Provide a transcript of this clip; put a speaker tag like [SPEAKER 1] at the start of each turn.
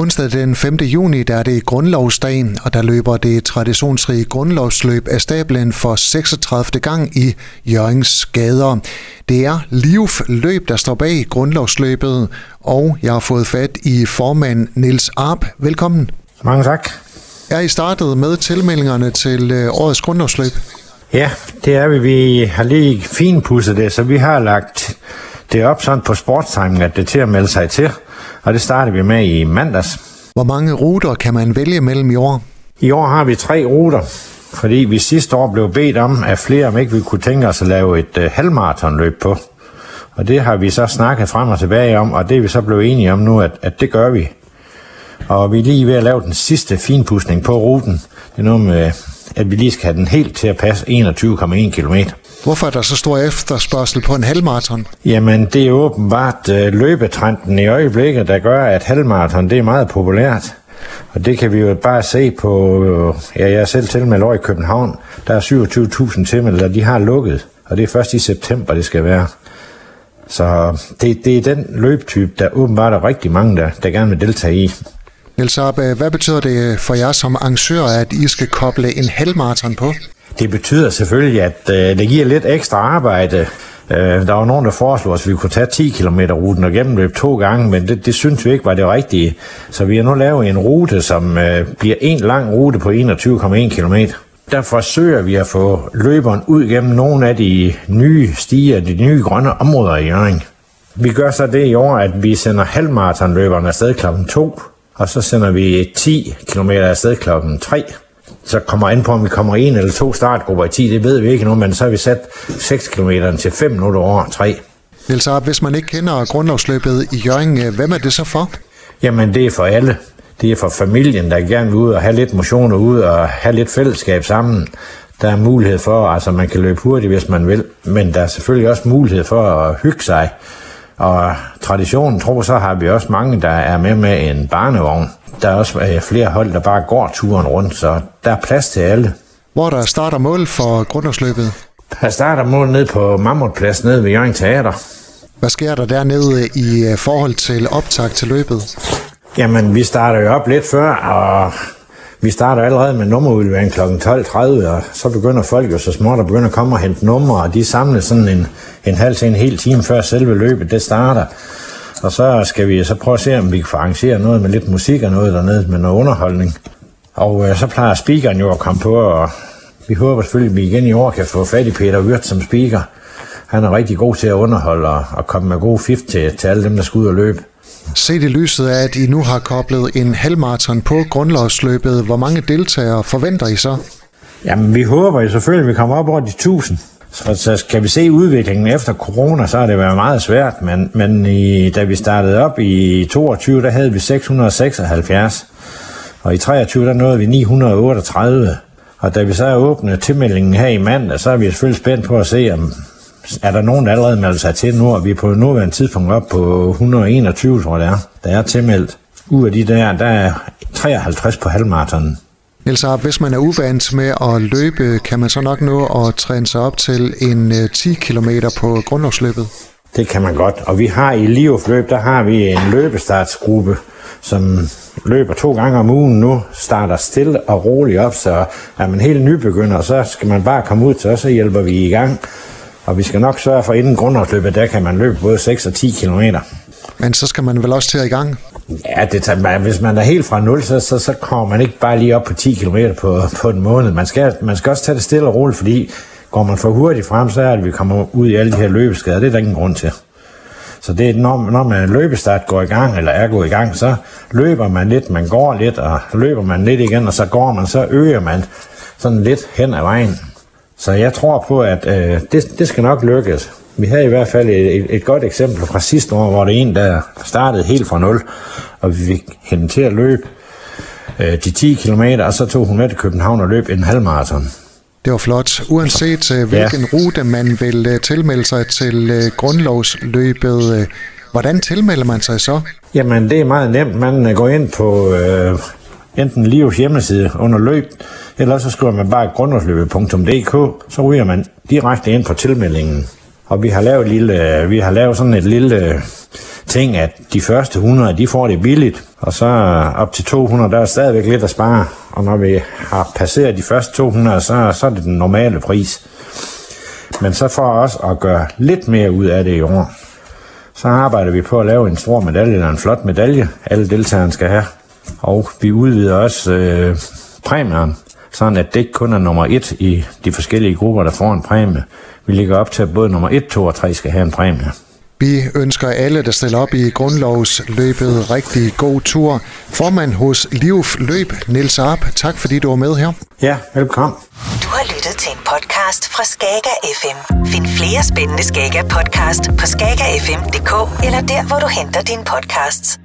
[SPEAKER 1] Onsdag den 5. juni der er det grundlovsdag, og der løber det traditionsrige grundlovsløb af stablen for 36. gang i Jørgens gader. Det er Livf Løb, der står bag grundlovsløbet, og jeg har fået fat i formand Nils Arp. Velkommen.
[SPEAKER 2] Mange tak.
[SPEAKER 1] Er I startet med tilmeldingerne til øh, årets grundlovsløb?
[SPEAKER 2] Ja, det er vi. Vi har lige finpudset det, så vi har lagt det op sådan på sportstiming, at det er til at melde sig til, og det starter vi med i mandags.
[SPEAKER 1] Hvor mange ruter kan man vælge mellem i år?
[SPEAKER 2] I år har vi tre ruter, fordi vi sidste år blev bedt om af flere, om ikke vi kunne tænke os at lave et uh, halvmarathonløb på. Og det har vi så snakket frem og tilbage om, og det er vi så blevet enige om nu, at, at det gør vi. Og vi er lige ved at lave den sidste finpudsning på ruten. Det er noget med, at vi lige skal have den helt til at passe 21,1 km.
[SPEAKER 1] Hvorfor er der så stor efterspørgsel på en halvmarathon?
[SPEAKER 2] Jamen, det er åbenbart øh, løbetrenden i øjeblikket, der gør, at halvmarathon det er meget populært. Og det kan vi jo bare se på, ja, jeg er selv til med i København, der er 27.000 tilmeldte, de har lukket, og det er først i september, det skal være. Så det, det er den løbtype, der åbenbart er rigtig mange, der, der gerne vil deltage i.
[SPEAKER 1] Niels Arbe, øh, hvad betyder det øh, for jer som arrangør, at I skal koble en halvmarathon på?
[SPEAKER 2] Det betyder selvfølgelig, at øh, det giver lidt ekstra arbejde. Øh, der var nogen, der foreslog os, at vi kunne tage 10 km ruten og gennemløbe to gange, men det, det synes vi ikke var det rigtige. Så vi har nu lavet en rute, som øh, bliver en lang rute på 21,1 km. Der forsøger vi at få løberen ud gennem nogle af de nye stier, de nye grønne områder i Jørgen. Vi gør så det i år, at vi sender halvmarathonløberne afsted kl. 2, og så sender vi 10 km afsted klokken 3 så kommer an på, om vi kommer en eller to startgrupper i 10, det ved vi ikke nu, men så har vi sat 6 km til 5 minutter over 3.
[SPEAKER 1] Niels hvis man ikke kender grundlovsløbet i Jørgen, hvem er det så for?
[SPEAKER 2] Jamen, det er for alle. Det er for familien, der gerne vil ud og have lidt motion ud og have lidt fællesskab sammen. Der er mulighed for, altså man kan løbe hurtigt, hvis man vil, men der er selvfølgelig også mulighed for at hygge sig. Og traditionen tror, så har vi også mange, der er med med en barnevogn. Der er også øh, flere hold, der bare går turen rundt, så der er plads til alle.
[SPEAKER 1] Hvor der starter mål for grundlovsløbet?
[SPEAKER 2] Der starter mål ned på Mammutplads nede ved Jørgen Teater.
[SPEAKER 1] Hvad sker der dernede i øh, forhold til optag til løbet?
[SPEAKER 2] Jamen, vi starter jo op lidt før, og vi starter allerede med nummerudlevering kl. 12.30, og så begynder folk jo så småt at begynde at komme og hente numre, og de samles sådan en, en halv til en hel time før selve løbet det starter. Og så skal vi så prøve at se, om vi kan få arrangere noget med lidt musik og noget dernede med noget underholdning. Og øh, så plejer speakeren jo at komme på, og vi håber selvfølgelig, at vi igen i år kan få fat i Peter Wirt som speaker. Han er rigtig god til at underholde og, og komme med gode fif til, til alle dem, der skal ud og løbe.
[SPEAKER 1] Set i lyset af, at I nu har koblet en halvmarathon på grundlovsløbet, hvor mange deltagere forventer I så?
[SPEAKER 2] Jamen, vi håber jo selvfølgelig, at vi kommer op over de 1000. Så, så kan vi se udviklingen efter corona, så har det været meget svært, men, men i, da vi startede op i 22, der havde vi 676, og i 23, der nåede vi 938. Og da vi så åbnet tilmeldingen her i mandag, så er vi selvfølgelig spændt på at se, om er der nogen, der allerede melder sig til nu, og vi er på nuværende tidspunkt op på 121, tror jeg det er, der er tilmeldt. Ud af de der, der er 53 på halvmarathon.
[SPEAKER 1] Niels hvis man er uvant med at løbe, kan man så nok nå at træne sig op til en 10 øh, km på grundlovsløbet?
[SPEAKER 2] Det kan man godt, og vi har i Livofløb, der har vi en løbestartsgruppe, som løber to gange om ugen nu, starter stille og roligt op, så er man helt nybegynder, så skal man bare komme ud til os, så hjælper vi i gang. Og vi skal nok sørge for, at inden grundlovsløbet, der kan man løbe både 6 og 10 km.
[SPEAKER 1] Men så skal man vel også til i gang?
[SPEAKER 2] Ja, det tager, hvis man er helt fra 0, så, så, så kommer man ikke bare lige op på 10 km på, på en måned. Man skal, man skal også tage det stille og roligt, fordi går man for hurtigt frem, så er det, at vi kommer ud i alle de her løbeskader. Det er der ingen grund til. Så det er, når, når man løbestart går i gang, eller er gået i gang, så løber man lidt, man går lidt, og løber man lidt igen, og så går man, så øger man sådan lidt hen ad vejen. Så jeg tror på, at øh, det, det skal nok lykkes. Vi havde i hvert fald et, et, godt eksempel fra sidste år, hvor det er en, der startede helt fra nul, og vi fik hende til at løbe øh, de 10 km, og så tog hun med til København og løb en halvmarathon.
[SPEAKER 1] Det var flot. Uanset øh, hvilken ja. rute man vil øh, tilmelde sig til øh, grundlovsløbet, øh, hvordan tilmelder man sig så?
[SPEAKER 2] Jamen, det er meget nemt. Man øh, går ind på øh, enten Livs hjemmeside under løb, eller så skriver man bare grundlovsløbet.dk, så ryger man direkte ind på tilmeldingen. Og vi har lavet, lille, vi har lavet sådan et lille øh, ting, at de første 100, de får det billigt, og så op til 200, der er stadigvæk lidt at spare. Og når vi har passeret de første 200, så, så er det den normale pris. Men så for os at gøre lidt mere ud af det i år, så arbejder vi på at lave en stor medalje, eller en flot medalje, alle deltagerne skal have. Og vi udvider også øh, præmierne, sådan at det ikke kun er nummer et i de forskellige grupper, der får en præmie. Vi ligger op til, at både nummer 1, 2 og 3 skal have en præmie.
[SPEAKER 1] Vi ønsker alle, der stiller op i grundlovsløbet, rigtig god tur. Formand hos Livf Løb, Niels Arp, tak fordi du var med her.
[SPEAKER 2] Ja, velkommen.
[SPEAKER 3] Du har lyttet til en podcast fra Skager FM. Find flere spændende Skager podcast på skagerfm.dk eller der, hvor du henter dine podcasts.